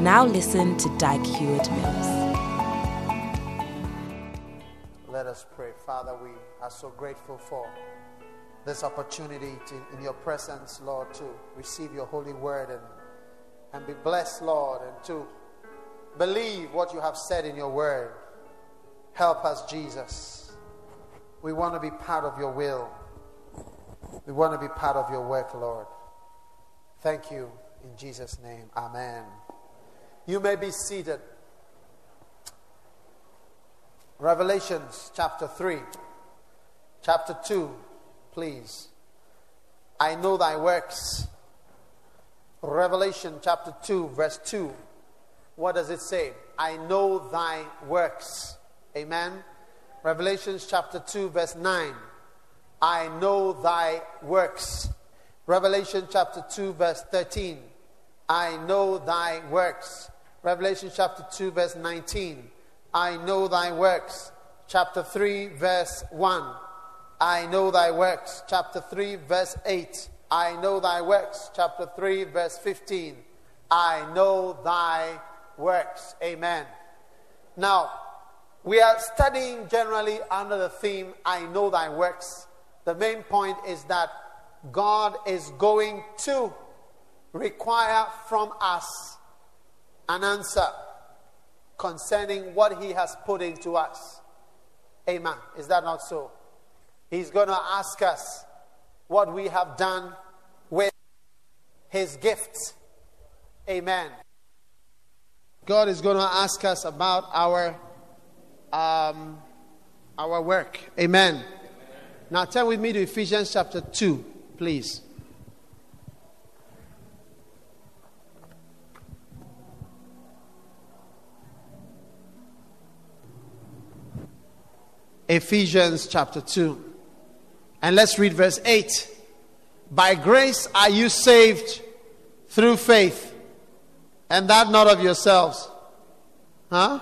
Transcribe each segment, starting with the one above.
Now listen to Dag Heward Mills. Let us pray. Father, we are so grateful for this opportunity to, in your presence, Lord, to receive your holy word and, and be blessed, Lord, and to believe what you have said in your word. Help us, Jesus. We want to be part of your will. We want to be part of your work, Lord. Thank you. In Jesus' name, amen. You may be seated. Revelations chapter 3, chapter 2, please. I know thy works. Revelation chapter 2, verse 2. What does it say? I know thy works. Amen. Revelations chapter 2, verse 9. I know thy works. Revelation chapter 2, verse 13. I know thy works. Revelation chapter 2, verse 19. I know thy works. Chapter 3, verse 1. I know thy works. Chapter 3, verse 8. I know thy works. Chapter 3, verse 15. I know thy works. Amen. Now, we are studying generally under the theme, I know thy works. The main point is that God is going to require from us an answer concerning what He has put into us. Amen. Is that not so? He's going to ask us what we have done with His gifts. Amen. God is going to ask us about our um, our work. Amen. Amen. Now turn with me to Ephesians chapter 2, please. Ephesians chapter 2. And let's read verse 8. By grace are you saved through faith, and that not of yourselves. Huh?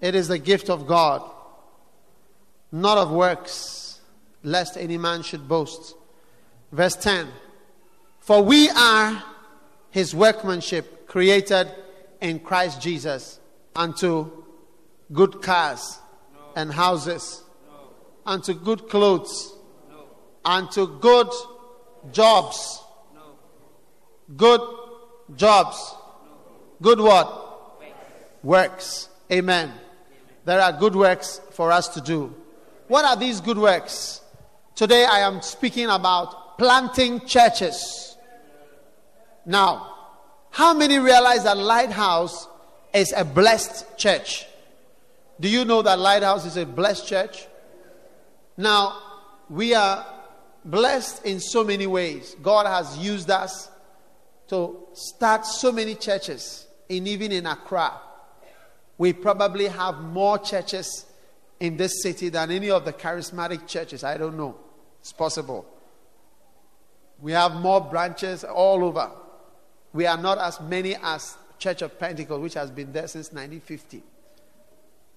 It is the gift of God, not of works, lest any man should boast. Verse 10 For we are his workmanship, created in Christ Jesus unto good cars and houses, and to good clothes, and to good jobs. Good jobs. Good what? Works. Amen. There are good works for us to do. What are these good works? Today I am speaking about planting churches. Now, how many realize that Lighthouse is a blessed church? Do you know that Lighthouse is a blessed church? Now, we are blessed in so many ways. God has used us to start so many churches, in even in Accra. We probably have more churches in this city than any of the charismatic churches. I don't know. It's possible. We have more branches all over. We are not as many as Church of Pentecost, which has been there since 1950.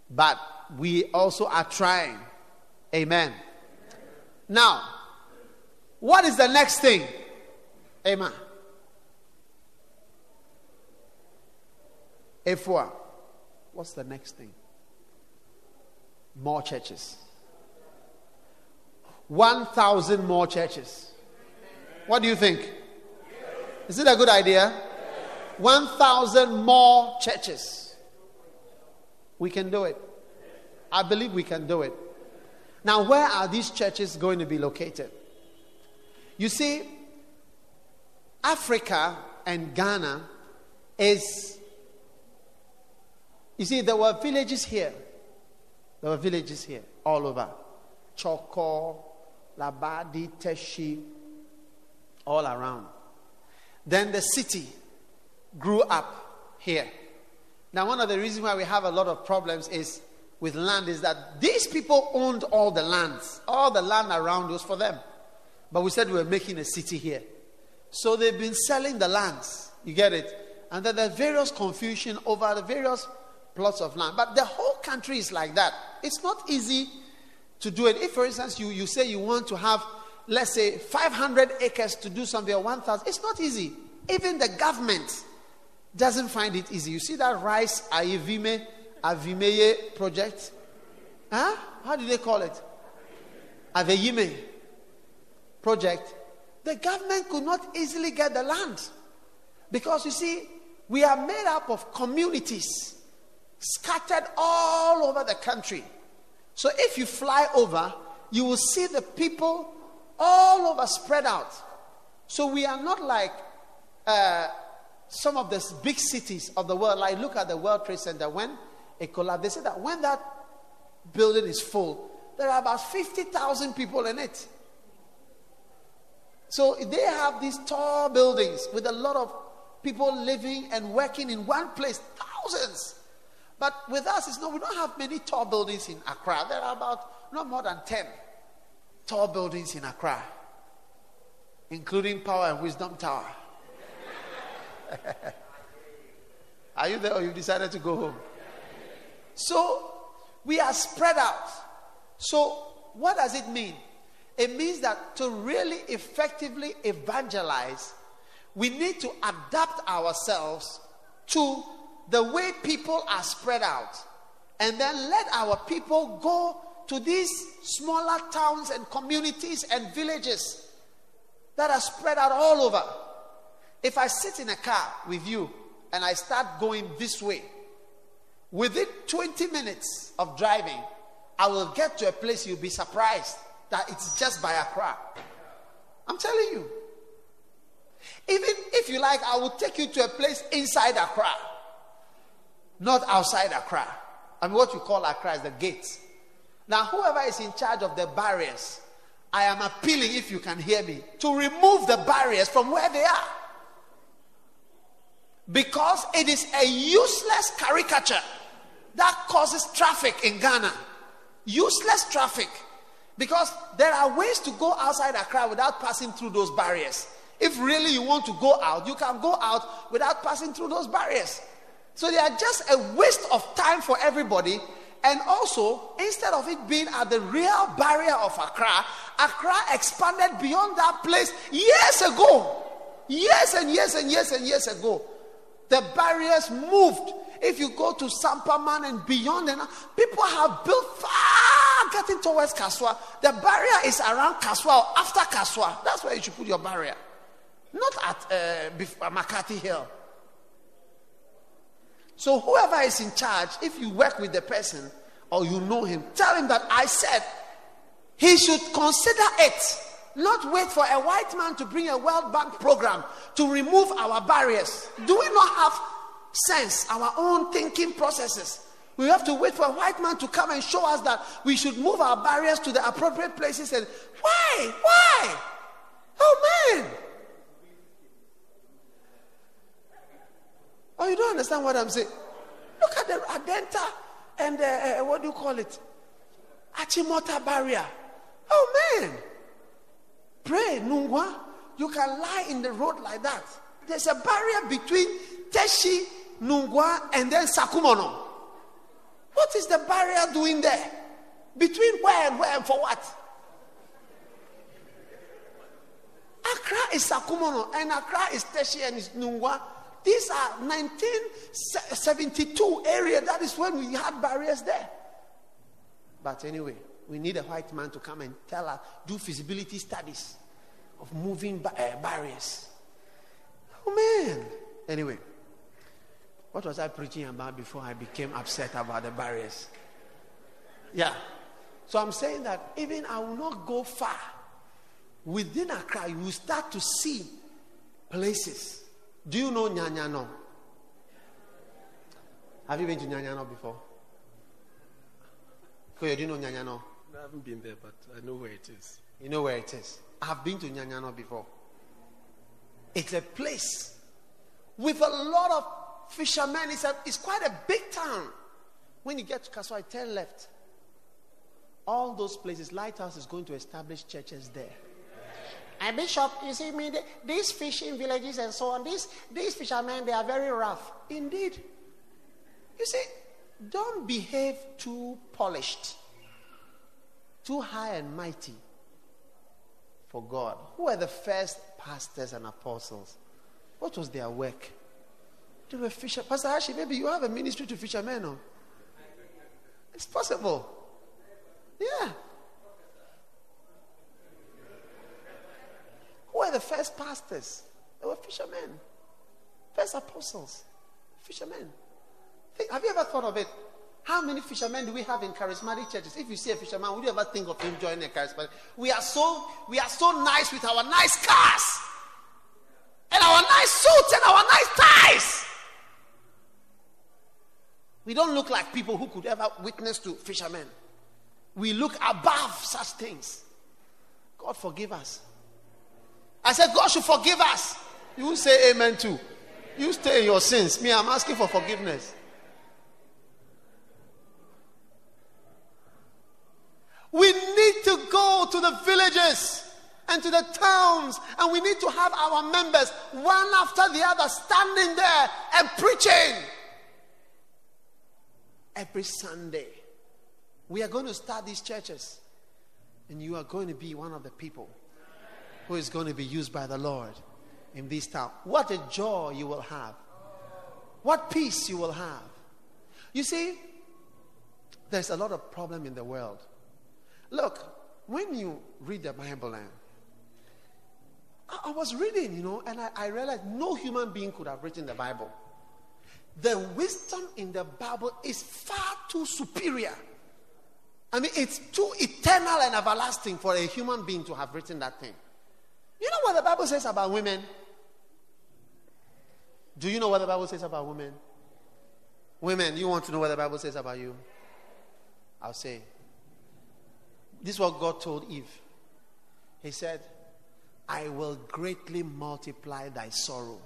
But we also are trying. Amen. Now, what is the next thing? Amen. F4. What's the next thing? More churches. 1,000 more churches. What do you think? Is it a good idea? 1,000 more churches. We can do it. I believe we can do it. Now, where are these churches going to be located? You see, Africa and Ghana is. You see, there were villages here. There were villages here all over. Choko, Labadi, Teshie, all around. Then the city grew up here. Now, one of the reasons why we have a lot of problems is with land is that these people owned all the lands, all the land around was for them. But we said we were making a city here. So they've been selling the lands. You get it? And then there's various confusion over the various plots of land. But the whole country is like that. It's not easy to do it. If, for instance, you, you say you want to have, let's say, 500 acres to do something or 1,000, it's not easy. Even the government doesn't find it easy. You see that rice Ayivime, Avimeye project? Huh? How do they call it? Aveyime project. The government could not easily get the land. Because you see, we are made up of communities scattered all over the country. So if you fly over, you will see the people all over spread out. So we are not like uh, some of the big cities of the world. Like look at the World Trade Center. When it collapsed, they said that when that building is full, there are about 50,000 people in it. So they have these tall buildings with a lot of people living and working in one place, thousands. But with us, it's no, we don't have many tall buildings in Accra. There are about not more than 10 tall buildings in Accra, including Power and Wisdom Tower. are you there or you decided to go home? So we are spread out. So what does it mean? It means that to really effectively evangelize, we need to adapt ourselves to the way people are spread out. And then let our people go to these smaller towns and communities and villages that are spread out all over. If I sit in a car with you and I start going this way, within 20 minutes of driving, I will get to a place you'll be surprised that it's just by Accra. I'm telling you. Even if you like, I will take you to a place inside Accra, not outside Accra. I mean, what you call Accra is the gates. Now, whoever is in charge of the barriers, I am appealing, if you can hear me, to remove the barriers from where they are. Because it is a useless caricature that causes traffic in Ghana. Useless traffic. Because there are ways to go outside Accra without passing through those barriers. If really you want to go out, you can go out without passing through those barriers. So they are just a waste of time for everybody. And also, instead of it being at the real barrier of Accra, Accra expanded beyond that place years ago. Years and years and years and years ago. The barriers moved. If you go to Sampaman and beyond, and people have built far getting towards Kasoa. The barrier is around Kasoa or after Kasoa. That's where you should put your barrier. Not at uh, McCarthy Hill. So, whoever is in charge, if you work with the person or you know him, tell him that I said he should consider it. Not wait for a white man to bring a World Bank program to remove our barriers. Do we not have sense, our own thinking processes? We have to wait for a white man to come and show us that we should move our barriers to the appropriate places. And why? Why? Oh man! Oh, you don't understand what I'm saying? Look at the Adenta and uh, uh, what do you call it? Achimota barrier. Oh man! Pray, Nungua. You can lie in the road like that. There's a barrier between Teshie, Nungua, and then Sakumono. What is the barrier doing there? Between where and where and for what? Accra is Sakumono and Accra is Teshie and is Nungua. These are 1972 area. That is when we had barriers there. But anyway, we need a white man to come and tell us, do feasibility studies of moving uh, barriers. Oh man. Anyway, what was I preaching about before I became upset about the barriers? Yeah. So I'm saying that even I will not go far. Within Accra, you will start to see places. Do you know Nyanyano? Have you been to Nyanyano before? Koyo, do know Nyanyano? I haven't been there, but I know where it is. You know where it is. I've been to Nyanyano before. It's a place with a lot of fishermen It's, a, is quite a big town. When you get to Kasoa, turn left. All those places, Lighthouse is going to establish churches there. And Bishop, you see me, these fishing villages and so on, these, these fishermen, they are very rough. Indeed. You see, don't behave too polished, too high and mighty for God. Who were the first pastors and apostles? What was their work? They were fishermen. Pastor Hashi, maybe you have a ministry to fishermen. No? It's possible. Yeah. Who were the first pastors? They were fishermen. First apostles. Fishermen. Have you ever thought of it? How many fishermen do we have in charismatic churches? If you see a fisherman, would you ever think of him joining a charismatic? We are so we are so nice with our nice cars and our nice suits and our nice ties. We don't look like people who could ever witness to fishermen. We look above such things. God forgive us. I said, God should forgive us. You say amen too. You stay in your sins. Me, I'm asking for forgiveness. We need to go to the villages and to the towns, and we need to have our members one after the other standing there and preaching every Sunday. We are going to start these churches, and you are going to be one of the people who is going to be used by the Lord in this town. What a joy you will have! What peace you will have! You see, there's a lot of problem in the world. Look, when you read the Bible, and I, I was reading, you know, and I, I realized no human being could have written the Bible. The wisdom in the Bible is far too superior. I mean, it's too eternal and everlasting for a human being to have written that thing. You know what the Bible says about women? Do you know what the Bible says about women? Women, you want to know what the Bible says about you? I'll say. This is what God told Eve. He said, I will greatly multiply thy sorrow.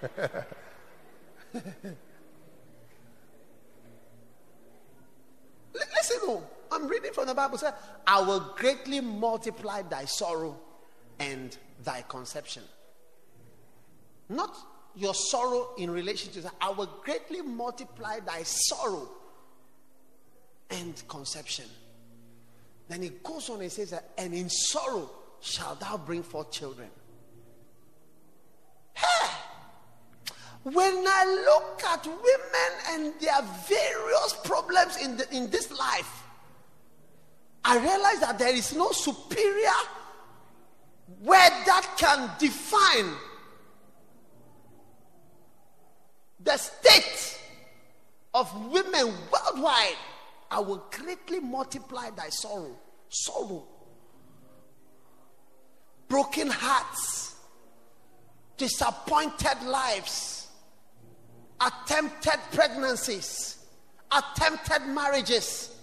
Listen, oh, I'm reading from the Bible. Said, I will greatly multiply thy sorrow and thy conception. Not your sorrow in relation to that. I will greatly multiply thy sorrow and conception. Then he goes on and says that, and in sorrow shall thou bring forth children. Hey! When I look at women and their various problems in, the, in this life, I realize that there is no superior word that can define the state of women worldwide I will greatly multiply thy sorrow. Sorrow. Broken hearts. Disappointed lives. Attempted pregnancies. Attempted marriages.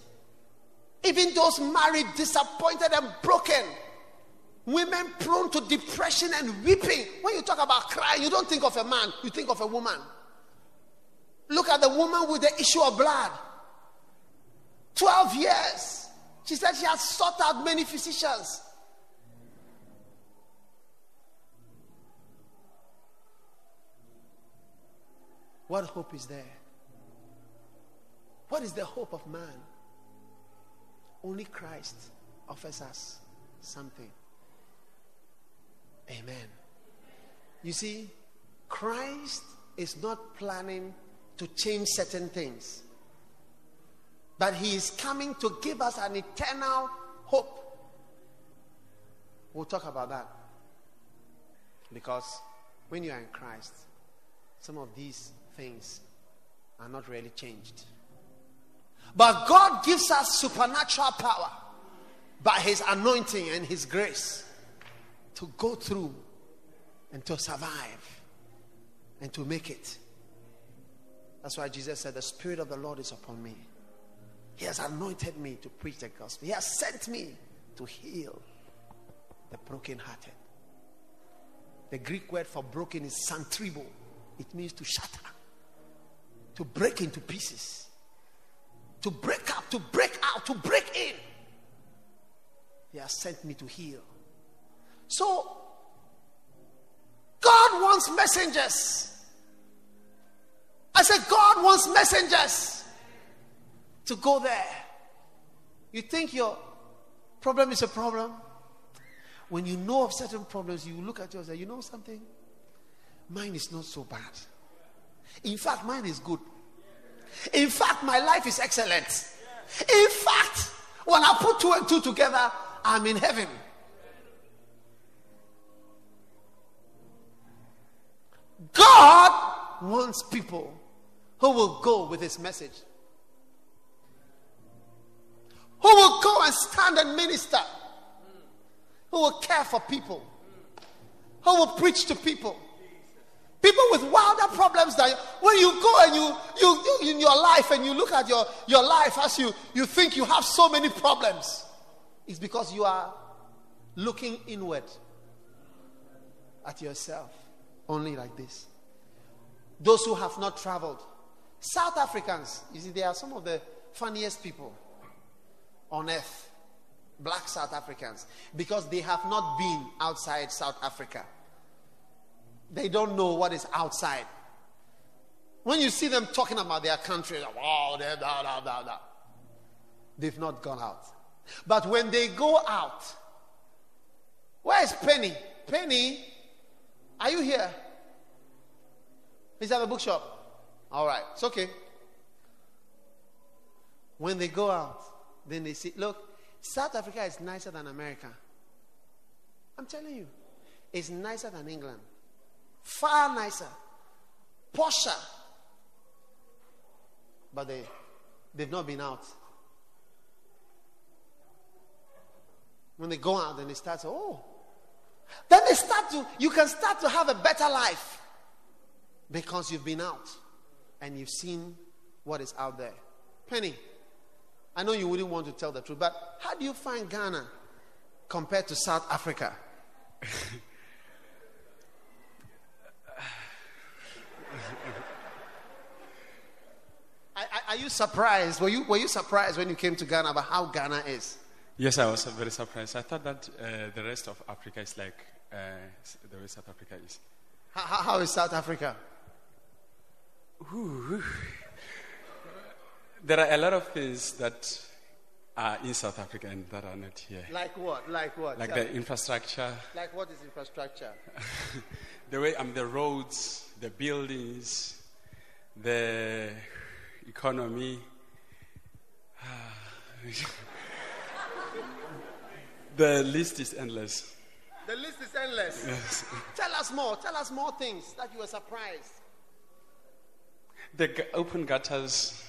Even those married, disappointed, and broken. Women prone to depression and weeping. When you talk about crying, you don't think of a man, you think of a woman. Look at the woman with the issue of blood. 12 years. She said she has sought out many physicians. What hope is there? What is the hope of man? Only Christ offers us something. Amen. You see, Christ is not planning to change certain things. But he is coming to give us an eternal hope. We'll talk about that. Because when you are in Christ, some of these things are not really changed. But God gives us supernatural power by his anointing and his grace to go through and to survive and to make it. That's why Jesus said, The Spirit of the Lord is upon me he has anointed me to preach the gospel. He has sent me to heal the brokenhearted. The Greek word for broken is suntribo. It means to shatter, to break into pieces, to break up, to break out, to break in. He has sent me to heal. So, God wants messengers. I said, God wants messengers to go there. You think your problem is a problem? When you know of certain problems, you look at yours yourself, you know something? Mine is not so bad. In fact, mine is good. In fact, my life is excellent. In fact, when I put two and two together, I'm in heaven. God wants people who will go with his message, who will go and stand and minister, who will care for people, who will preach to people. People with wilder problems that when you go and you, you, you in your life and you look at your, your life as you, you think you have so many problems, it's because you are looking inward at yourself only like this. Those who have not traveled, South Africans, you see, they are some of the funniest people on earth. Black South Africans, because they have not been outside South Africa. They don't know what is outside. When you see them talking about their country, like, oh, blah, blah, blah, blah. They've not gone out. But when they go out, where is Penny? Penny, are you here? He's at the bookshop. All right, it's okay. When they go out, then they see, look, South Africa is nicer than America. I'm telling you, it's nicer than England. Far nicer. Posher. But they, they've not been out. When they go out, then they start to, oh. Then they start to, you can start to have a better life because you've been out and you've seen what is out there. Penny, I know you wouldn't want to tell the truth, but how do you find Ghana compared to South Africa? are you surprised? Were you, were you surprised when you came to Ghana about how Ghana is? Yes, I was very surprised. I thought that uh, the rest of Africa is like uh, the way South Africa is. How, how is South Africa? Ooh. There are a lot of things that are in South Africa and that are not here. Like what? Like what? Like the infrastructure. Like what is infrastructure? the way um, the roads, the buildings, the economy. the list is endless. The list is endless. Yes. Tell us more. Tell us more things that you were surprised. The g- open gutters.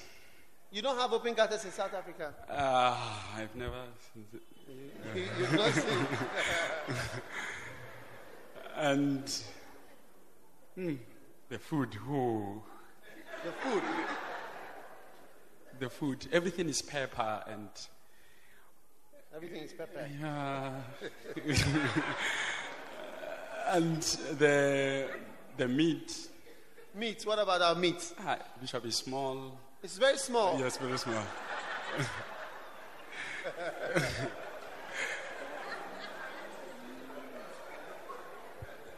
You don't have open gutters in South Africa. Uh, I've never. you, you've not seen. and hmm, the food. Ooh. The food. The food. Everything is pepper and. Everything is pepper. Yeah. and the the meat. Meat. What about our meat? Ah, Bishop is small. It's very small. Yes, very small.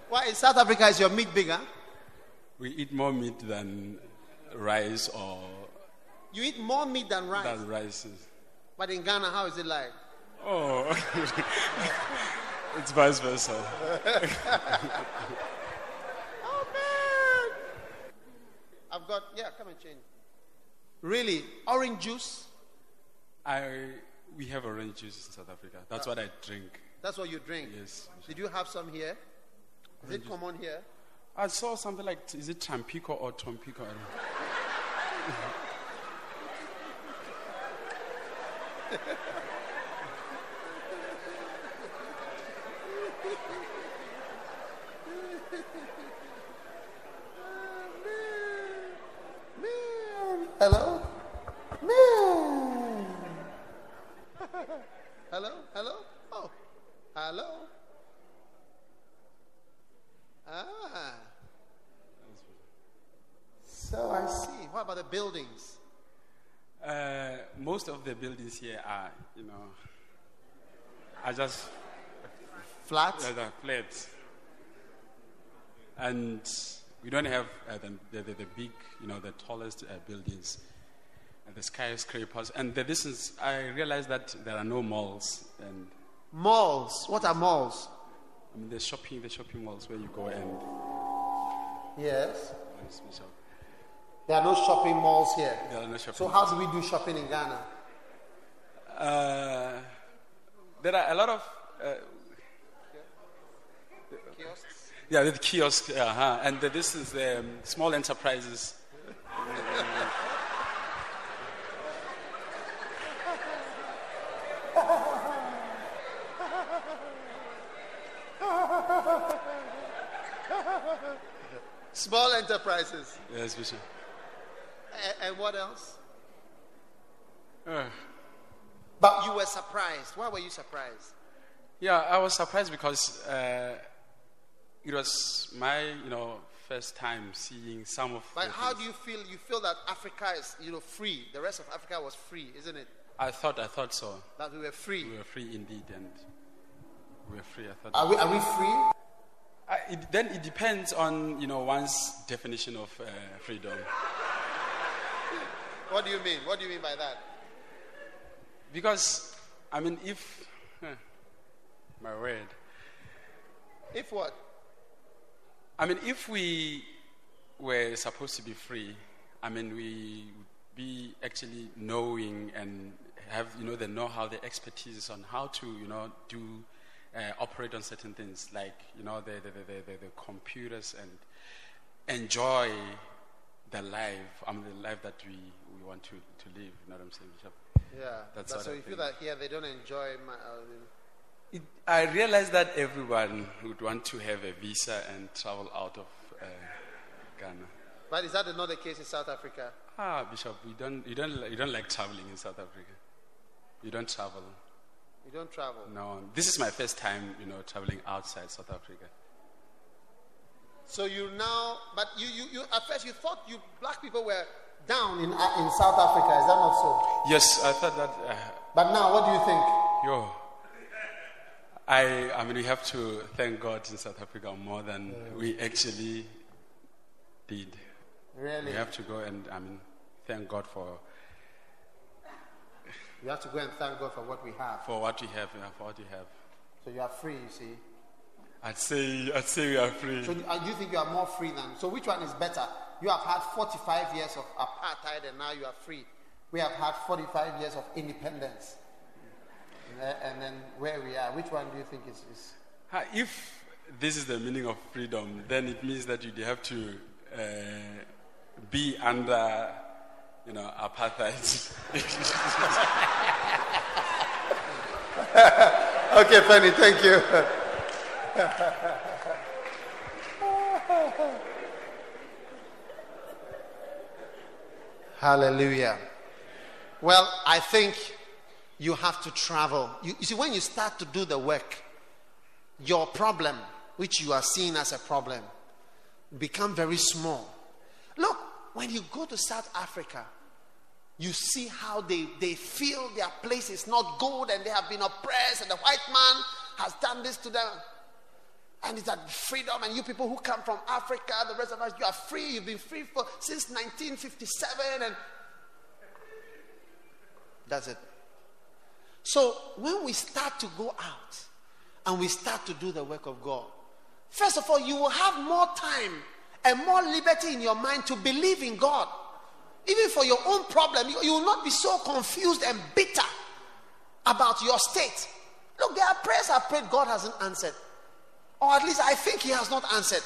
Why in South Africa is your meat bigger? We eat more meat than rice or. You eat more meat than rice. Than rice. But in Ghana, how is it like? Oh, it's vice versa. oh man! I've got yeah. Come and change. Really, orange juice? I we have orange juice in South Africa. That's what I drink. That's what you drink. Yes. Did you have some here? Is it common here? I saw something like is it Tampico or Tompico? Hello? Man. hello? Hello? Oh. Hello? Ah. So I see. What about the buildings? Uh, most of the buildings here are, you know, are just Flat? uh, the flats. And we don't have uh, the, the, the, the big, you know, the tallest uh, buildings, uh, the skyscrapers. And the distance, I realized that there are no malls. And Malls. What are malls? I mean, the shopping, the shopping malls where you go and Yes. And shop. There are no shopping malls here. There are no shopping So how do we do shopping in Ghana? Uh, there are a lot of uh, Kiosks. yeah, the kiosks, uh-huh. and the, this is the um, small enterprises. Small enterprises. Yes, Bishop. And what else? Uh, But you were surprised. Why were you surprised? yeah, I was surprised because uh, it was my, you know, first time seeing some of. But how do you feel? You feel that Africa is, you know, free. The rest of Africa was free, isn't it? I thought, I thought so. That we were free. We were free indeed, and we were free. I thought. Are we, are we free? I, it, then it depends on, you know, one's definition of uh, freedom. What do you mean? What do you mean by that? Because, I mean, if, my word, If what? I mean, if we were supposed to be free, I mean, we would be actually knowing and have, you know, the know-how, the expertise on how to, you know, do, uh, operate on certain things like, you know, the, the, the, the, the computers and enjoy the life, I mean, the life that we, we want to, to live, you know what I'm saying, Bishop? Yeah. That's But so you feel that here they don't enjoy my. I mean, It, I realize that everyone would want to have a visa and travel out of uh, Ghana. but is that not the case in South Africa? Ah, Bishop, you don't, you don't, you don't like traveling in South Africa. You don't travel. You don't travel. No, this is my first time, you know, traveling outside South Africa. So you now, but you, you, you at first you thought you black people were down in uh, in South Africa. Is that not so? Yes, I thought that. Uh, But now, what do you think? yo, I, I mean, we have to thank God in South Africa more than we actually did. Really, We have to go and, I mean, thank God for you have to go and thank God for what we have. for what we have, yeah, for what we have. So you are free. You see. I'd say, I'd say we are free. So uh, do you think you are more free than? So which one is better? You have had 45 years of apartheid and now you are free. We have had 45 years of independence. And, then- where we are, which one do you think is? is If this is the meaning of freedom, then it means that you have to uh, be under, you know, apartheid. okay, Penny, thank you. Hallelujah. Well, I think you have to travel. You, you see, when you start to do the work, your problem, which you are seeing as a problem, become very small. Look, when you go to South Africa, you see how they, they feel their place is not good and they have been oppressed and the white man has done this to them. And it's that freedom, and you people who come from Africa, the rest of us, you are free. You've been free for since 1957, and that's it. So when we start to go out and we start to do the work of God, first of all, you will have more time and more liberty in your mind to believe in God. Even for your own problem, you, you will not be so confused and bitter about your state. Look, there are prayers I've prayed, God hasn't answered. Or at least I think He has not answered.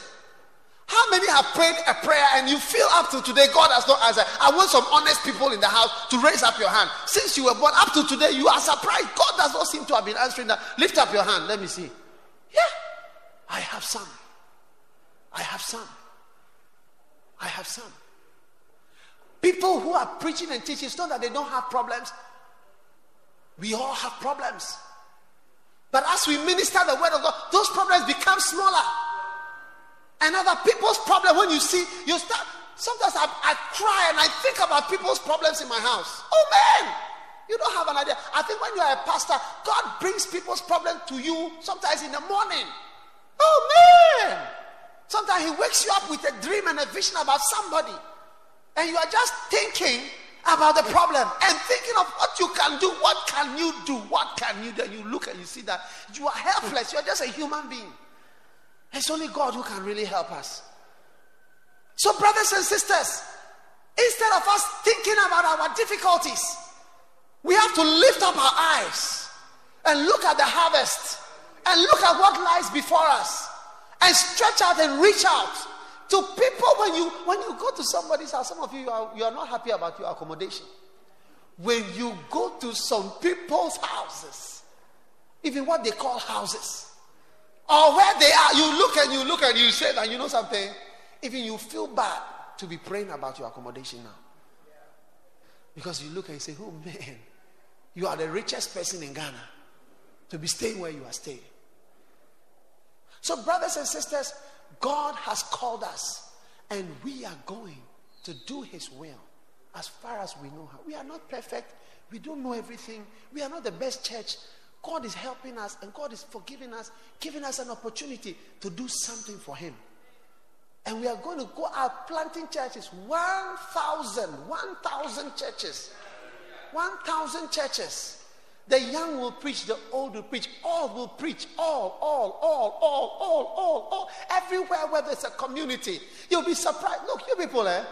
How many have prayed a prayer and you feel up to today God has not answered? I want some honest people in the house to raise up your hand. Since you were born up to today, you are surprised. God does not seem to have been answering that. Lift up your hand. Let me see. Yeah, I have some. I have some. I have some. People who are preaching and teaching, it's not that they don't have problems. We all have problems. But as we minister the word of God, those problems become smaller. And other people's problem, when you see, you start, sometimes I, I cry and I think about people's problems in my house. Oh man, you don't have an idea. I think when you are a pastor, God brings people's problem to you sometimes in the morning. Oh man! Sometimes He wakes you up with a dream and a vision about somebody, and you are just thinking about the problem and thinking of what you can do. What can you do? What can you do? You look and you see that you are helpless. You are just a human being. It's only God who can really help us. So, brothers and sisters, instead of us thinking about our difficulties, we have to lift up our eyes and look at the harvest and look at what lies before us and stretch out and reach out to people when you when you go to somebody's house some of you are, you are not happy about your accommodation. When you go to some people's houses even what they call houses or where they are you look and you look and you say that you know something even you feel bad to be praying about your accommodation now. Because you look and you say oh man you are the richest person in ghana to be staying where you are staying. So, brothers and sisters, God has called us and we are going to do His will as far as we know how. We are not perfect, we don't know everything, we are not the best church. God is helping us and God is forgiving us, giving us an opportunity to do something for Him. And we are going to go out planting churches 1,000, 1,000 churches. 1,000 churches. The young will preach, the old will preach, all will preach, all, all, all, all, all, all, all. Everywhere where there's a community, you'll be surprised. Look, you people, eh?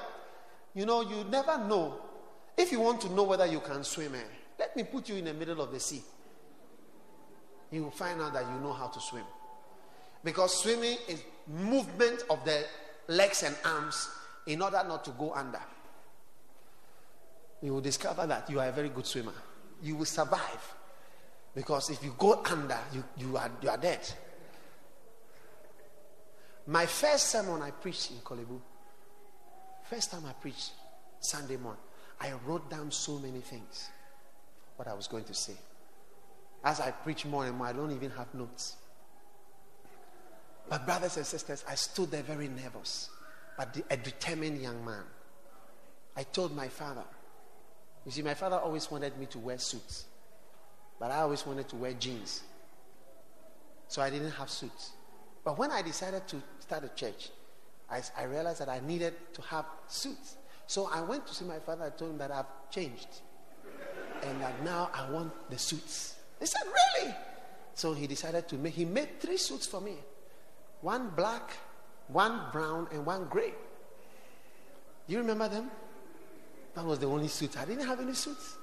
You know, you never know. If you want to know whether you can swim, eh? Let me put you in the middle of the sea. You will find out that you know how to swim. Because swimming is movement of the legs and arms in order not to go under. You will discover that you are a very good swimmer you will survive. Because if you go under, you, you, are, you are dead. My first sermon I preached in Korle Bu, first time I preached Sunday morning, I wrote down so many things, what I was going to say. As I preach more and more, I don't even have notes. But, brothers and sisters, I stood there very nervous, but a determined young man. I told my father, you see, my father always wanted me to wear suits, but I always wanted to wear jeans. So I didn't have suits. But when I decided to start a church, I, I realized that I needed to have suits. So I went to see my father. I told him that I've changed. And that now I want the suits. He said, Really? So he decided to make, he made three suits for me one black, one brown, and one gray. You remember them? That was the only suit. I didn't have any suits.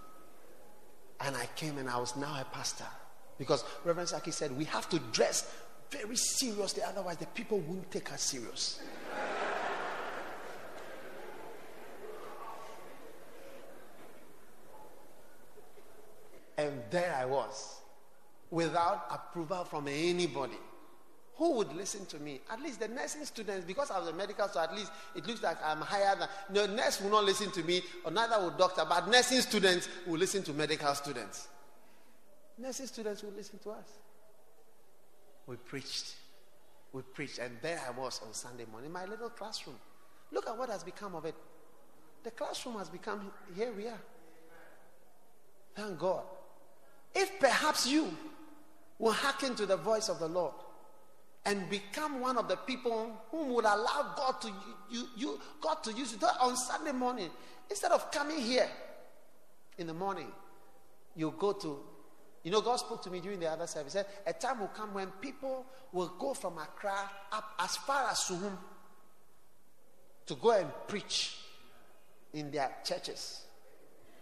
And I came and I was now a pastor. Because Reverend Saki said we have to dress very seriously, otherwise the people won't take us serious. and there I was, without approval from anybody who would listen to me? At least the nursing students, because I was a medical, so at least it looks like I'm higher than. No, nurse will not listen to me, or neither will doctor, but nursing students will listen to medical students. Nursing students will listen to us. We preached. We preached, and there I was on Sunday morning in my little classroom. Look at what has become of it. The classroom has become, here we are. Thank God. If perhaps you will hearken to the voice of the Lord, and become one of the people whom would allow God to you, you God to use you on Sunday morning. Instead of coming here in the morning, you go to you know, God spoke to me during the other service. Said, A time will come when people will go from Accra up as far as Suhum to go and preach in their churches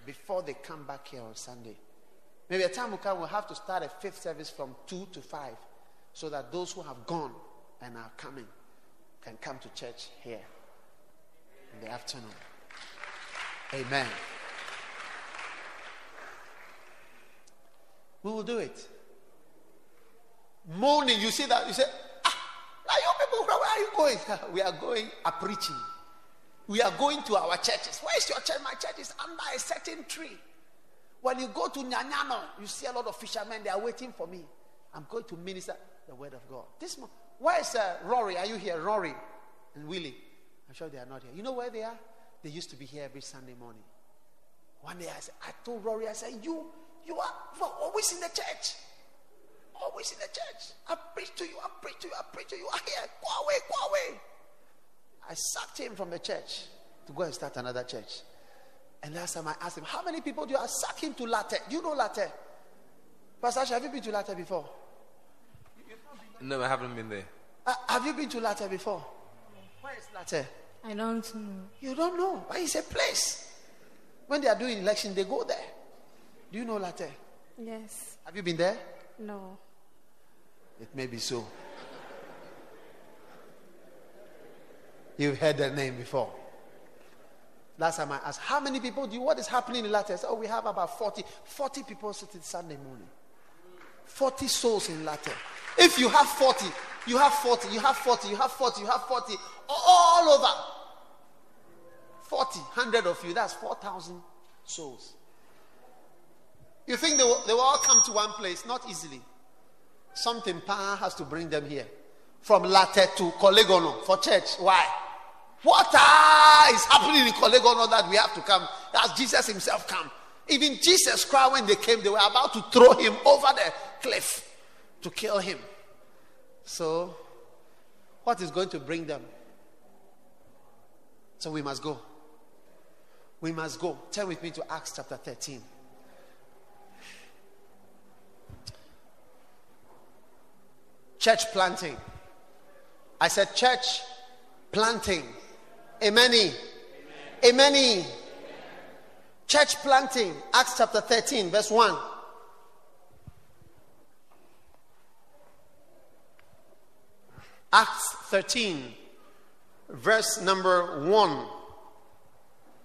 before they come back here on Sunday. Maybe a time will come we'll have to start a fifth service from 2 to 5 so that those who have gone and are coming can come to church here in the afternoon. Amen. We will do it. Morning, you see that, you say, ah, now you people, where are you going? we are going a preaching. We are going to our churches. Where is your church? My church is under a certain tree. When you go to Nyanyano, you see a lot of fishermen, they are waiting for me. I'm going to minister the word of God. This morning Where's uh, Rory? Are you here? Rory and Willie. I'm sure they are not here. You know where they are? They used to be here every Sunday morning. One day I said, I told Rory, I said, you, you are, you are always in the church. Always in the church. I preach to you, I preach to you, I preach to you. I hear, go away, go away. I sacked him from the church to go and start another church. And last time I asked him, How many people do you sack him to latte? Do you know latte? Pastor, have you been to latte before? No, I haven't been there. Uh, have you been to latte before? Where is latte? I don't know. You don't know. Why is a place. When they are doing election, they go there. Do you know latte? Yes. Have you been there? No. It may be so. You've heard that name before. Last time I asked, how many people do you, what is happening in Latte? oh, we have about 40, 40 people sitting Sunday morning. 40 souls in Latte. If you have 40, you have 40, you have 40, you have 40, you have 40, all over. 40, 100 of you, that's 4,000 souls. You think they will, they will all come to one place? Not easily. Something power has to bring them here. From Latte to Korle Gonno for church. Why? What is happening in Korle Gonno that we have to come? As Jesus himself come. Even Jesus Christ, when they came, they were about to throw him over the cliff to kill him. So, what is going to bring them? So we must go. We must go. Turn with me to Acts chapter 13. Church planting. I said church planting. Amen. Amen. Church planting. Acts chapter 13, verse 1. Acts 13, verse number 1.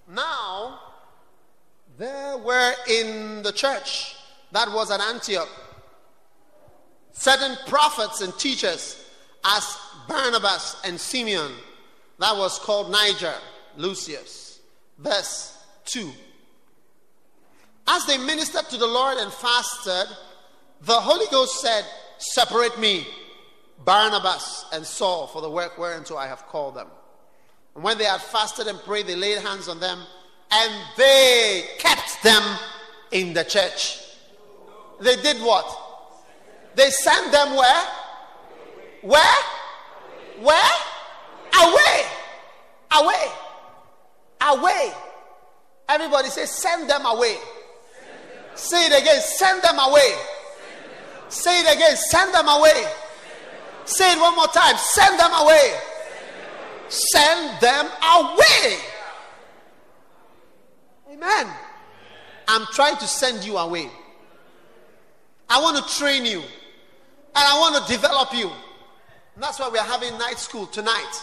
Now, there were in the church that was at Antioch certain prophets and teachers as Barnabas and Simeon that was called Niger, Lucius. Verse 2. As they ministered to the Lord and fasted, the Holy Ghost said, Separate me, Barnabas and Saul, for the work whereunto I have called them. And when they had fasted and prayed, they laid hands on them, and they kept them in the church. They did what? They sent them where? Where? Where? Away. Away. Away. Everybody say, send them away. Say it again, send them away. Say it again, send them away. Say it one more time, send them away. Send them away. Amen. I'm trying to send you away. I want to train you. And I want to develop you. And that's why we're having night school tonight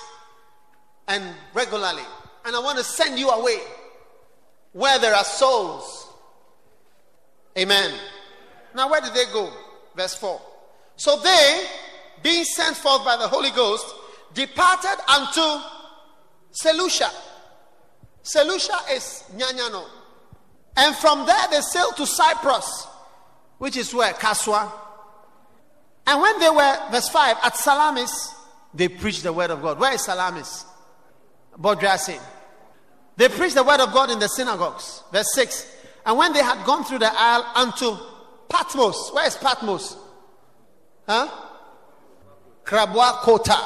and regularly. And I want to send you away where there are souls. Amen. Now, where did they go? Verse 4. So they, being sent forth by the Holy Ghost, departed unto Seleucia. Seleucia is Nyanyano. And from there they sailed to Cyprus, which is where? Kasoa. And when they were, verse 5, at Salamis, they preached the word of God. Where is Salamis? Bodrasin. They preached the word of God in the synagogues. Verse 6. And when they had gone through the isle unto Patmos, where is Patmos? Huh? Krabwa Kota.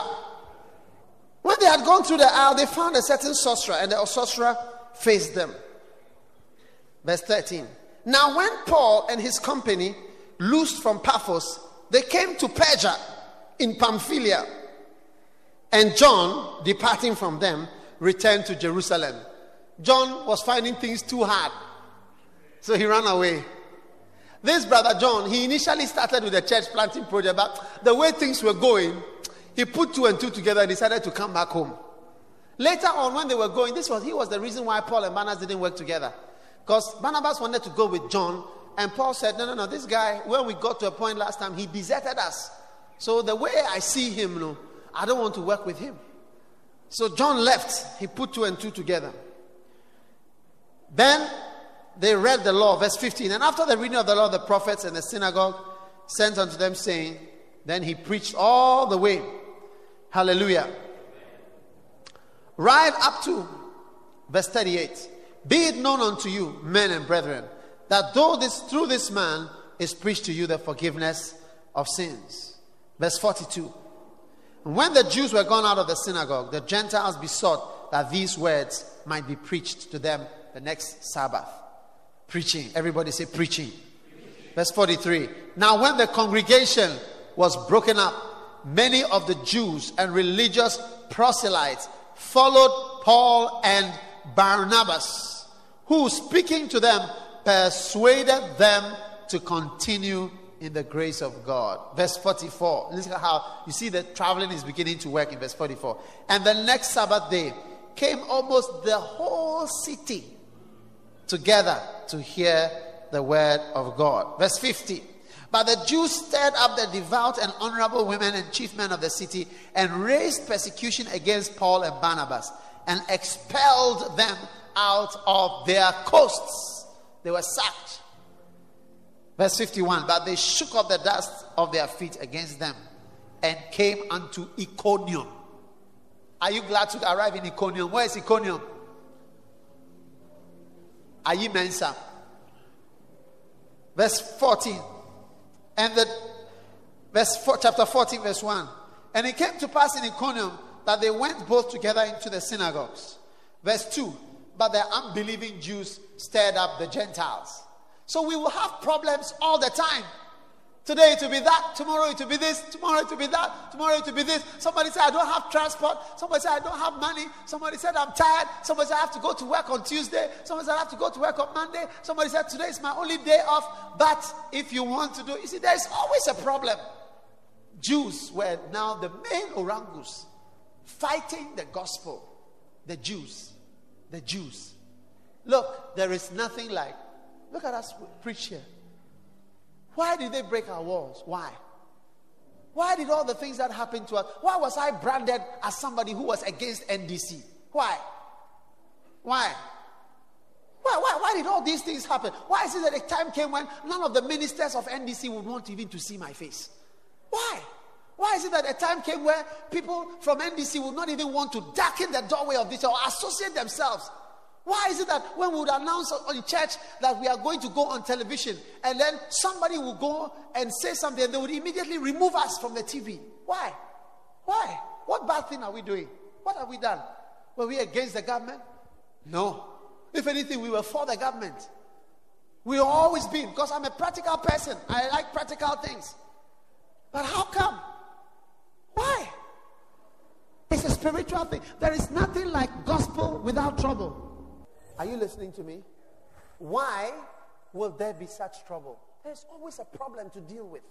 When they had gone through the isle, they found a certain sorcerer, and the sorcerer faced them. Verse 13. Now, when Paul and his company loosed from Paphos, they came to Perga in Pamphylia. And John, departing from them, returned to Jerusalem. John was finding things too hard. So he ran away. This brother John, he initially started with a church planting project, but the way things were going, he put two and two together and decided to come back home. Later on, when they were going, this was he was the reason why Paul and Barnabas didn't work together. Because Barnabas wanted to go with John, and Paul said, No, no, no, this guy, when we got to a point last time, he deserted us. So the way I see him, no, I don't want to work with him. So John left. He put two and two together. Then they read the law, verse 15. And after the reading of the law, the prophets and the synagogue sent unto them, saying, Then he preached all the way Hallelujah. Right up to verse 38. Be it known unto you, men and brethren, that though this through this man is preached to you the forgiveness of sins. Verse 42. And when the Jews were gone out of the synagogue, the Gentiles besought that these words might be preached to them the next Sabbath. Preaching. Everybody say preaching. Verse 43. Now, when the congregation was broken up, many of the Jews and religious proselytes followed Paul and Barnabas, who, speaking to them, persuaded them to continue in the grace of God. Verse 44. Listen how you see the traveling is beginning to work in verse 44. And the next Sabbath day came almost the whole city together to hear the word of God. Verse 50. But the Jews stirred up the devout and honorable women and chief men of the city and raised persecution against Paul and Barnabas and expelled them out of their coasts. They were sacked. Verse 51 But they shook off the dust of their feet against them and came unto Iconium. Are you glad to arrive in Iconium? Where is Iconium? You Mensa? Verse 14. And the verse four, chapter 14, verse 1. And it came to pass in Iconium that they went both together into the synagogues. Verse 2. But the unbelieving Jews stirred up the Gentiles. So we will have problems all the time. Today it will be that, tomorrow it will be this, tomorrow it will be that, tomorrow it will be this. Somebody said, I don't have transport. Somebody said, I don't have money. Somebody said, I'm tired. Somebody said, I have to go to work on Tuesday. Somebody said, I have to go to work on Monday. Somebody said, today is my only day off. But if you want to do, you see, there's always a problem. Jews were now the main orangus fighting the gospel. The Jews. The Jews. Look, there is nothing like, look at us preach here. Why did they break our walls? Why? Why did all the things that happened to us? Why was I branded as somebody who was against NDC? Why? Why? Why, why, why did all these things happen? Why is it that a time came when none of the ministers of NDC would want even to see my face? Why? Why is it that a time came where people from NDC would not even want to darken the doorway of this or associate themselves why is it that when we would announce in church that we are going to go on television and then somebody will go and say something and they would immediately remove us from the TV? Why? Why? What bad thing are we doing? What have we done? Were we against the government? No. If anything, we were for the government. We always been because I'm a practical person. I like practical things. But how come? Why? It's a spiritual thing. There is nothing like gospel without trouble. Are you listening to me? Why will there be such trouble? There's always a problem to deal with.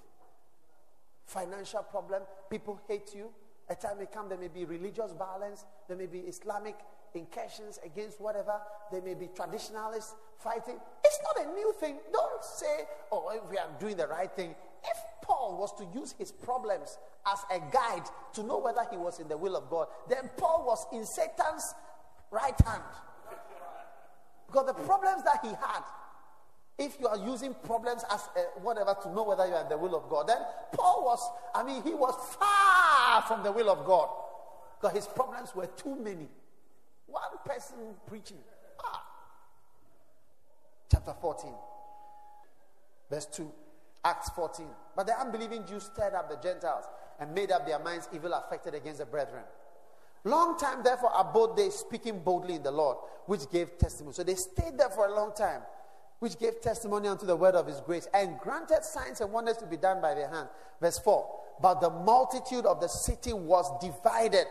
Financial problem, people hate you. A time may come, there may be religious violence, there may be Islamic incursions against whatever, there may be traditionalists fighting. It's not a new thing. Don't say, oh, we are doing the right thing. If Paul was to use his problems as a guide to know whether he was in the will of God, then Paul was in Satan's right hand. Because the problems that he had, if you are using problems as uh, whatever to know whether you are in the will of God, then Paul was, I mean, he was far from the will of God. Because his problems were too many. One person preaching. Ah. Chapter 14, verse 2. Acts 14. But the unbelieving Jews stirred up the Gentiles and made up their minds evil affected against the brethren. Long time, therefore, abode they speaking boldly in the Lord, which gave testimony. So they stayed there for a long time, which gave testimony unto the word of his grace, and granted signs and wonders to be done by their hand. Verse 4 But the multitude of the city was divided,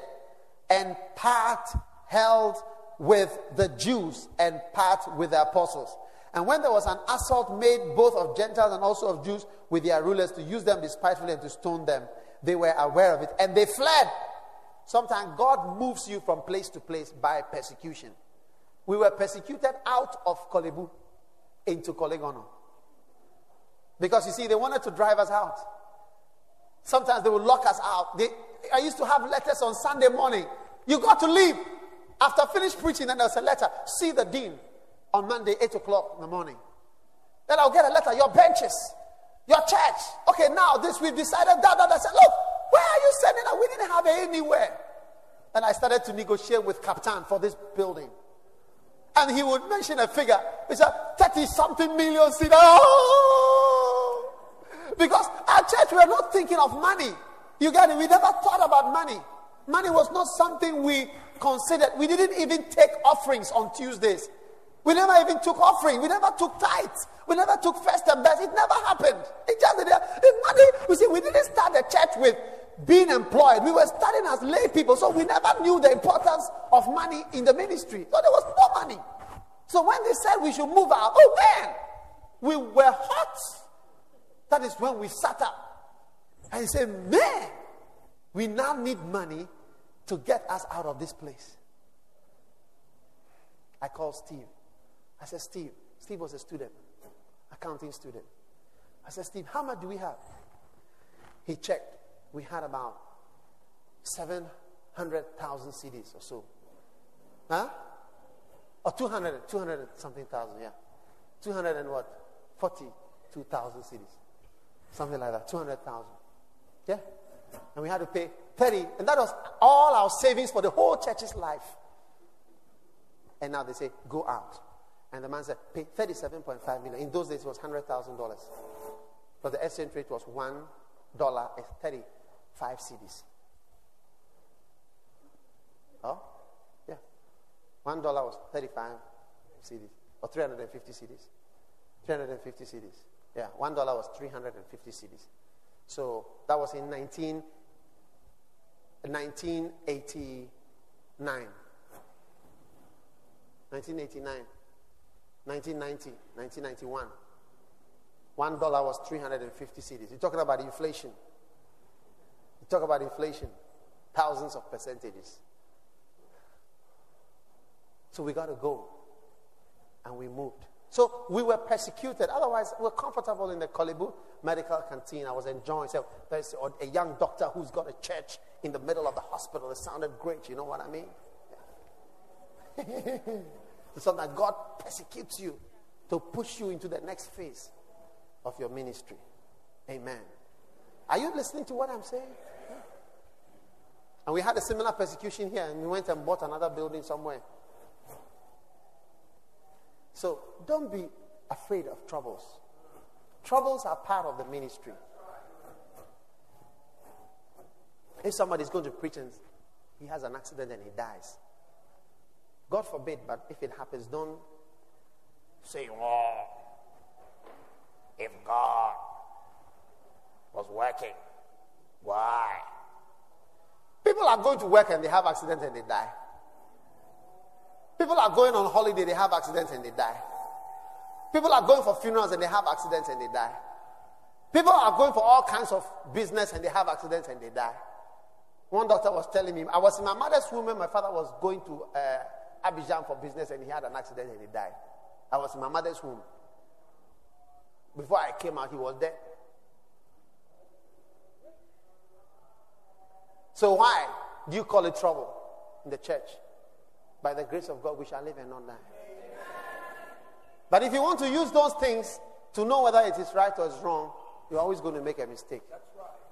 and part held with the Jews, and part with the apostles. And when there was an assault made both of Gentiles and also of Jews with their rulers to use them despitefully and to stone them, they were aware of it, and they fled Sometimes God moves you from place to place by persecution. We were persecuted out of Korle Bu into Korle Gonno. Because you see, they wanted to drive us out. Sometimes they would lock us out. They, I used to have letters on Sunday morning. You got to leave. After I finished preaching, then there's a letter. See the dean on Monday, 8 o'clock in the morning. Then I'll get a letter. Your benches, your church. Okay, now this we've decided that, that. I said, look, You sending us? We didn't have anywhere. And I started to negotiate with Captain for this building. And he would mention a figure. He said, 30 something million cedis. Oh! Because our church, we are not thinking of money. You get it? We never thought about money. Money was not something we considered. We didn't even take offerings on Tuesdays. We never even took offering. We never took tithes. We never took first and best. It never happened. It just did. money. We see, we didn't start the church with being employed. We were starting as lay people, so we never knew the importance of money in the ministry. So there was no money. So when they said we should move out, oh man, we were hot. That is when we sat up and he said, man, we now need money to get us out of this place. I called Steve. I said, Steve, Steve was a student, accounting student. I said, Steve, how much do we have? He checked. We had about 700,000 cedis or so. Huh? Or 200, 200 something thousand, yeah. 200 and what? 42,000 cedis. Something like that. 200,000. Yeah? And we had to pay 30. And that was all our savings for the whole church's life. And now they say, go out. And the man said, pay 37.5 million. In those days, it was $100,000. But the exchange rate was $1 35 cedis. Oh? Yeah. $1 was 35 cedis. Or 350 cedis. 350 cedis. Yeah. $1 was 350 cedis. So that was in 19, 1989. 1989. 1990, 1991. One dollar was 350 cedis. You're talking about inflation. Talk about inflation, thousands of percentages. So we got to go. And we moved. So we were persecuted. Otherwise, we are comfortable in the Korle Bu medical canteen. I was enjoying. So there's a young doctor who's got a church in the middle of the hospital. It sounded great. You know what I mean? so that God persecutes you to push you into the next phase of your ministry. Amen. Are you listening to what I'm saying? And we had a similar persecution here, and we went and bought another building somewhere. So don't be afraid of troubles. Troubles are part of the ministry. If somebody's going to preach and he has an accident and he dies, God forbid, but if it happens, don't say, oh, if God was working, why? People are going to work and they have accidents and they die. People are going on holiday, they have accidents and they die. People are going for funerals and they have accidents and they die. People are going for all kinds of business and they have accidents and they die. One doctor was telling me, I was in my mother's womb when my father was going to uh, Abidjan for business and he had an accident and he died. I was in my mother's womb. Before I came out, he was dead. So why do you call it trouble in the church? By the grace of God, we shall live and not die. But if you want to use those things to know whether it is right or it's wrong, you're always going to make a mistake.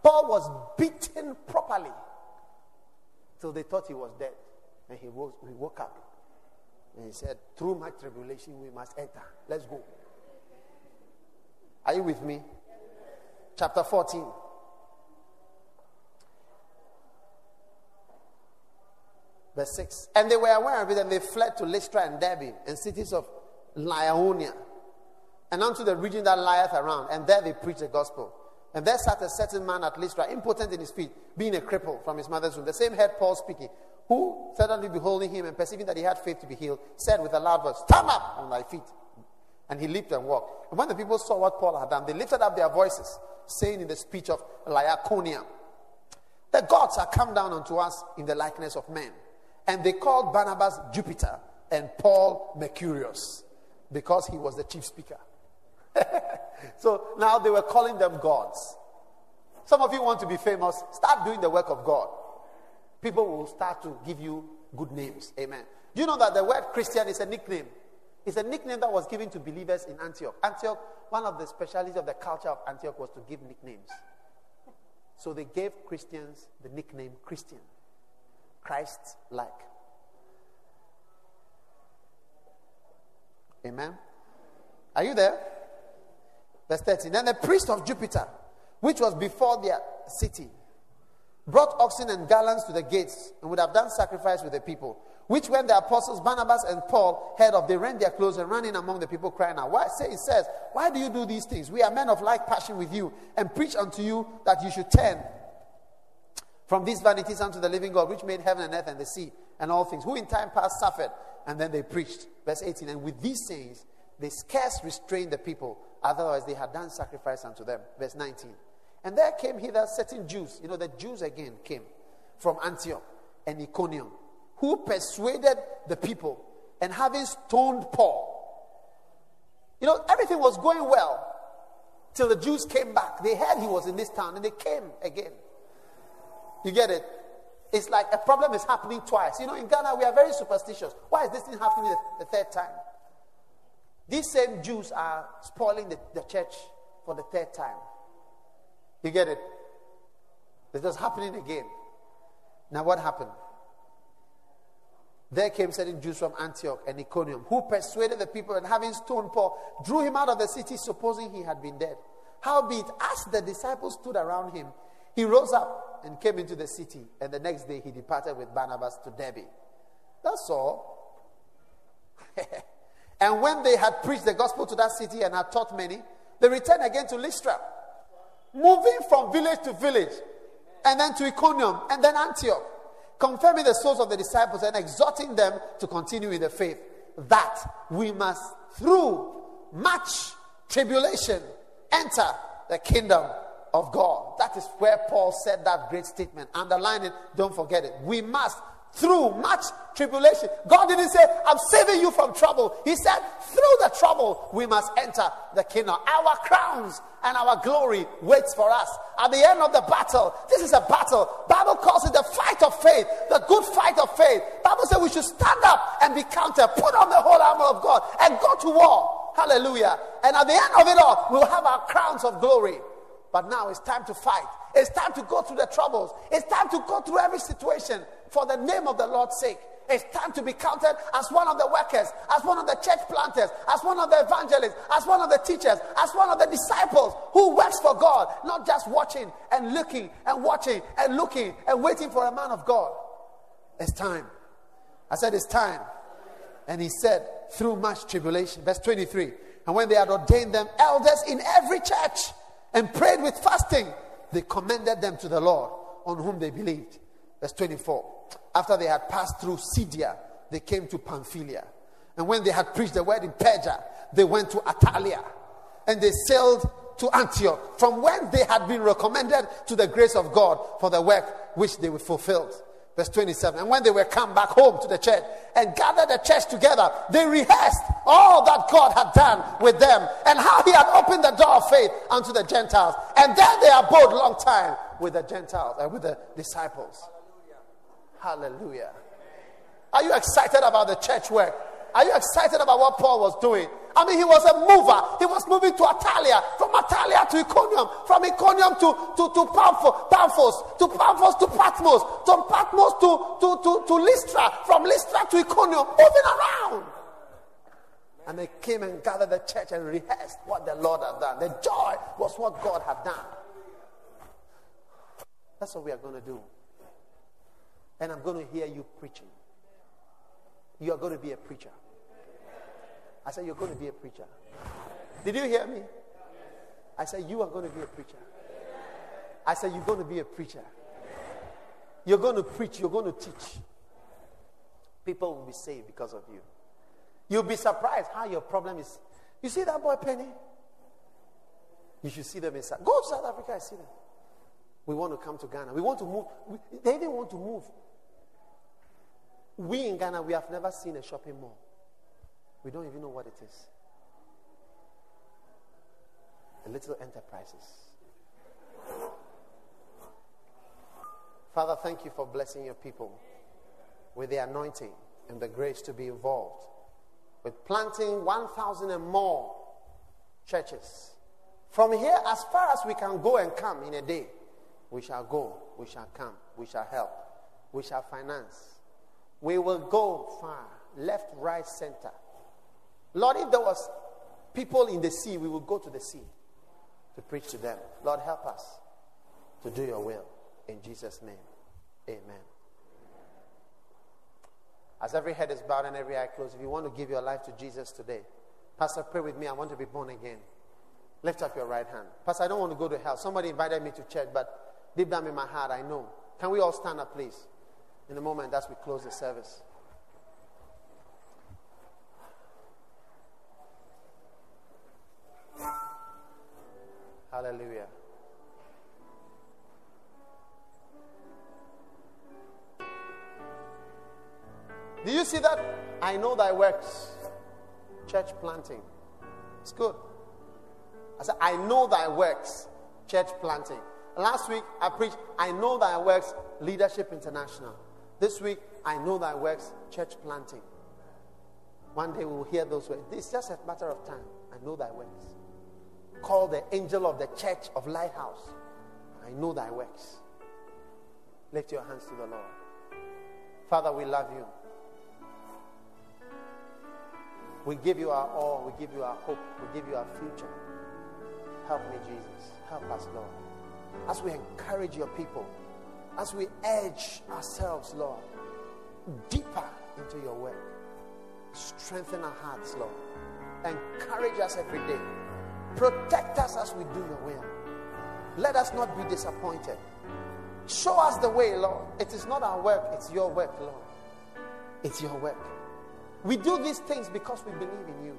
Paul was beaten properly till they thought he was dead. And he woke, he woke up. And he said, Through my tribulation, we must enter. Let's go. Are you with me? Chapter 14. Verse 6. And they were aware of it, and they fled to Lystra and Derbe and cities of Lycaonia, and unto the region that lieth around. And there they preached the gospel. And there sat a certain man at Lystra, impotent in his feet, being a cripple from his mother's womb. The same heard Paul speaking, who, suddenly beholding him and perceiving that he had faith to be healed, said with a loud voice, Stand up on thy feet. And he leaped and walked. And when the people saw what Paul had done, they lifted up their voices, saying in the speech of Lycaonia, The gods are come down unto us in the likeness of men. And they called Barnabas Jupiter and Paul Mercurius because he was the chief speaker. so now they were calling them gods. Some of you want to be famous, start doing the work of God people will start to give you good names. Amen. Do you know that the word Christian is a nickname? It's a nickname that was given to believers in Antioch. Antioch, one of the specialities of the culture of Antioch was to give nicknames. So they gave Christians the nickname Christian, Christ like. Amen. Are you there? Verse 13. Then the priest of Jupiter, which was before their city, brought oxen and garlands to the gates and would have done sacrifice with the people. Which when the apostles Barnabas and Paul heard of, they rent their clothes and ran in among the people, crying out. Why say it says, Why do you do these things? We are men of like passion with you, and preach unto you that you should turn from these vanities unto the living God, which made heaven and earth and the sea and all things, who in time past suffered, and then they preached. Verse 18. And with these sayings, they scarce restrained the people, otherwise they had done sacrifice unto them. Verse 19. And there came hither certain Jews, you know, the Jews again came from Antioch and Iconium who persuaded the people and having stoned Paul. You know, everything was going well till the Jews came back. They heard he was in this town and they came again. You get it? It's like a problem is happening twice. You know, in Ghana, we are very superstitious. Why is this thing happening the, third time? These same Jews are spoiling the, the church for the third time. You get it? This is happening again. Now, what happened? There came certain Jews from Antioch and Iconium who persuaded the people and having stoned Paul, drew him out of the city, supposing he had been dead. Howbeit, as the disciples stood around him, he rose up and came into the city, and the next day he departed with Barnabas to Derbe. That's all. and when they had preached the gospel to that city and had taught many, they returned again to Lystra, moving from village to village, and then to Iconium, and then Antioch confirming the souls of the disciples and exhorting them to continue in the faith, that we must, through much tribulation, enter the kingdom of God. That is where Paul said that great statement. Underline it, don't forget it. We must through much tribulation. God didn't say, I'm saving you from trouble. He said, through the trouble, we must enter the kingdom. Our crowns and our glory waits for us. At the end of the battle, this is a battle. Bible calls it the fight of faith, the good fight of faith. Bible says we should stand up and be counted, put on the whole armor of God, and go to war. Hallelujah. And at the end of it all, we'll have our crowns of glory. But now it's time to fight. It's time to go through the troubles. It's time to go through every situation for the name of the Lord's sake. It's time to be counted as one of the workers, as one of the church planters, as one of the evangelists, as one of the teachers, as one of the disciples who works for God, not just watching and looking and watching and looking and waiting for a man of God. It's time. I said, It's time. And he said, Through much tribulation. Verse 23. And when they had ordained them elders in every church and prayed with fasting, they commended them to the Lord on whom they believed. Verse 24. After they had passed through Pisidia, they came to Pamphylia. And when they had preached the word in Perga, they went to Attalia. And they sailed to Antioch, from whence they had been recommended to the grace of God for the work which they fulfilled. Verse 27. And when they were come back home to the church and gathered the church together, they rehearsed all that God had done with them and how he had opened the door of faith unto the Gentiles. And then they abode long time with the Gentiles and with the disciples. Hallelujah. Hallelujah. Are you excited about the church work? Are you excited about what Paul was doing? I mean, he was a mover. He was moving to Attalia, from Attalia to Iconium, from Iconium to, to, to Paphos, to Paphos to Patmos, from Patmos to, to, to, to Lystra, from Lystra to Iconium, moving around. And they came and gathered the church and rehearsed what the Lord had done. The joy was what God had done. That's what we are going to do. And I'm going to hear you preaching. You are going to be a preacher. I said, You're going to be a preacher. Did you hear me? I said, You are going to be a preacher. I said, You're going to be a preacher. You're going to preach. You're going to teach. People will be saved because of you. You'll be surprised how your problem is. You see that boy Penny? You should see them in South. Go to South Africa and see them. We want to come to Ghana. We want to move. We, they even want to move we in Ghana, we have never seen a shopping mall. We don't even know what it is. The little enterprises. Father, thank you for blessing your people with the anointing and the grace to be involved with planting 1,000 and more churches. From here, as far as we can go and come in a day, We shall go. We shall come. We shall help. We shall finance. We will go far, left, right, center. Lord, if there was people in the sea, we will go to the sea to preach to them. Lord, help us to do your will. In Jesus' name, amen. As every head is bowed and every eye closed, if you want to give your life to Jesus today, Pastor, pray with me. I want to be born again. Lift up your right hand. Pastor, I don't want to go to hell. Somebody invited me to church, but deep down in my heart, I know. Can we all stand up, please? In a moment as we close the service. Hallelujah. Do you see that? I know thy works. Church planting. It's good. I said, I know thy works. Church planting. Last week I preached, I know thy works, Leadership International. This week, I know thy works, church planting. One day we will hear those words. It's just a matter of time. I know thy works. Call the angel of the church of Lighthouse. I know thy works. Lift your hands to the Lord. Father, we love you. We give you our all. We give you our hope. We give you our future. Help me, Jesus. Help us, Lord. As we encourage your people, as we edge ourselves, Lord, deeper into your work. Strengthen our hearts, Lord. Encourage us every day. Protect us as we do your will. Let us not be disappointed. Show us the way, Lord. It is not our work, it's your work, Lord. It's your work. We do these things because we believe in you.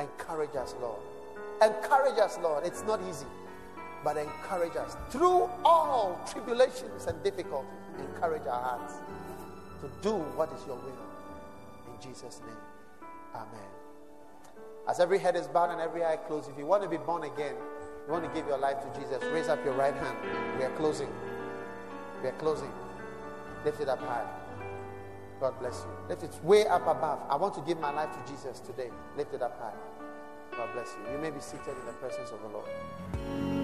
Encourage us, Lord. Encourage us, Lord. It's not easy, but encourage us. Through all tribulations and difficulties, encourage our hearts to do what is your will. In Jesus' name, Amen. As every head is bowed and every eye closed, if you want to be born again, you want to give your life to Jesus, raise up your right hand. We are closing. We are closing. Lift it up high. God bless you. Lift it way up above. I want to give my life to Jesus today. Lift it up high. God bless you. You may be seated in the presence of the Lord.